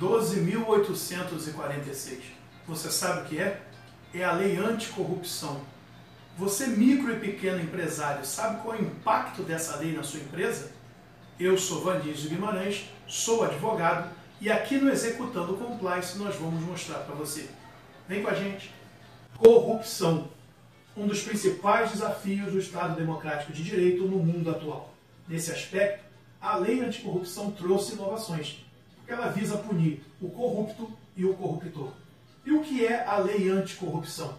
12.846. Você sabe o que é? É a lei anticorrupção. Você, micro e pequeno empresário, sabe qual é o impacto dessa lei na sua empresa? Eu sou Vandísio Guimarães, sou advogado e aqui no Executando Compliance nós vamos mostrar para você. Vem com a gente. Corrupção. Um dos principais desafios do Estado Democrático de Direito no mundo atual. Nesse aspecto, a lei anticorrupção trouxe inovações, ela visa punir o corrupto e o corruptor. E o que é a lei anticorrupção?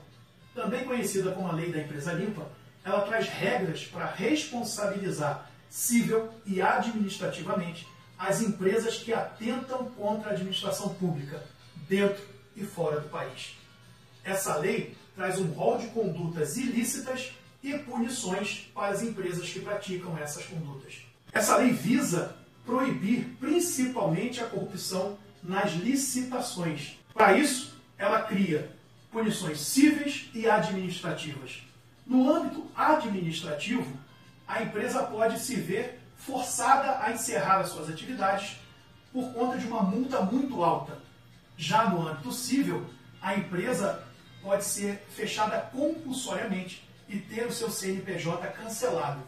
Também conhecida como a lei da empresa limpa, ela traz regras para responsabilizar civil e administrativamente as empresas que atentam contra a administração pública, dentro e fora do país. Essa lei traz um rol de condutas ilícitas e punições para as empresas que praticam essas condutas. Essa lei visa proibir principalmente a corrupção nas licitações. Para isso, ela cria punições cíveis e administrativas. No âmbito administrativo, a empresa pode se ver forçada a encerrar as suas atividades por conta de uma multa muito alta. Já no âmbito civil, a empresa pode ser fechada compulsoriamente e ter o seu CNPJ cancelado.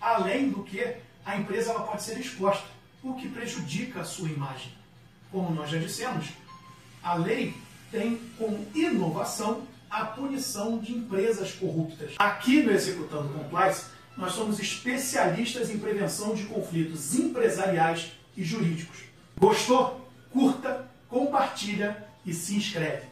Além do que, a empresa ela pode ser exposta, o que prejudica a sua imagem. Como nós já dissemos, a lei tem como inovação a punição de empresas corruptas. Aqui no Executando Compliance, nós somos especialistas em prevenção de conflitos empresariais e jurídicos. Gostou? Curta, compartilha e se inscreve.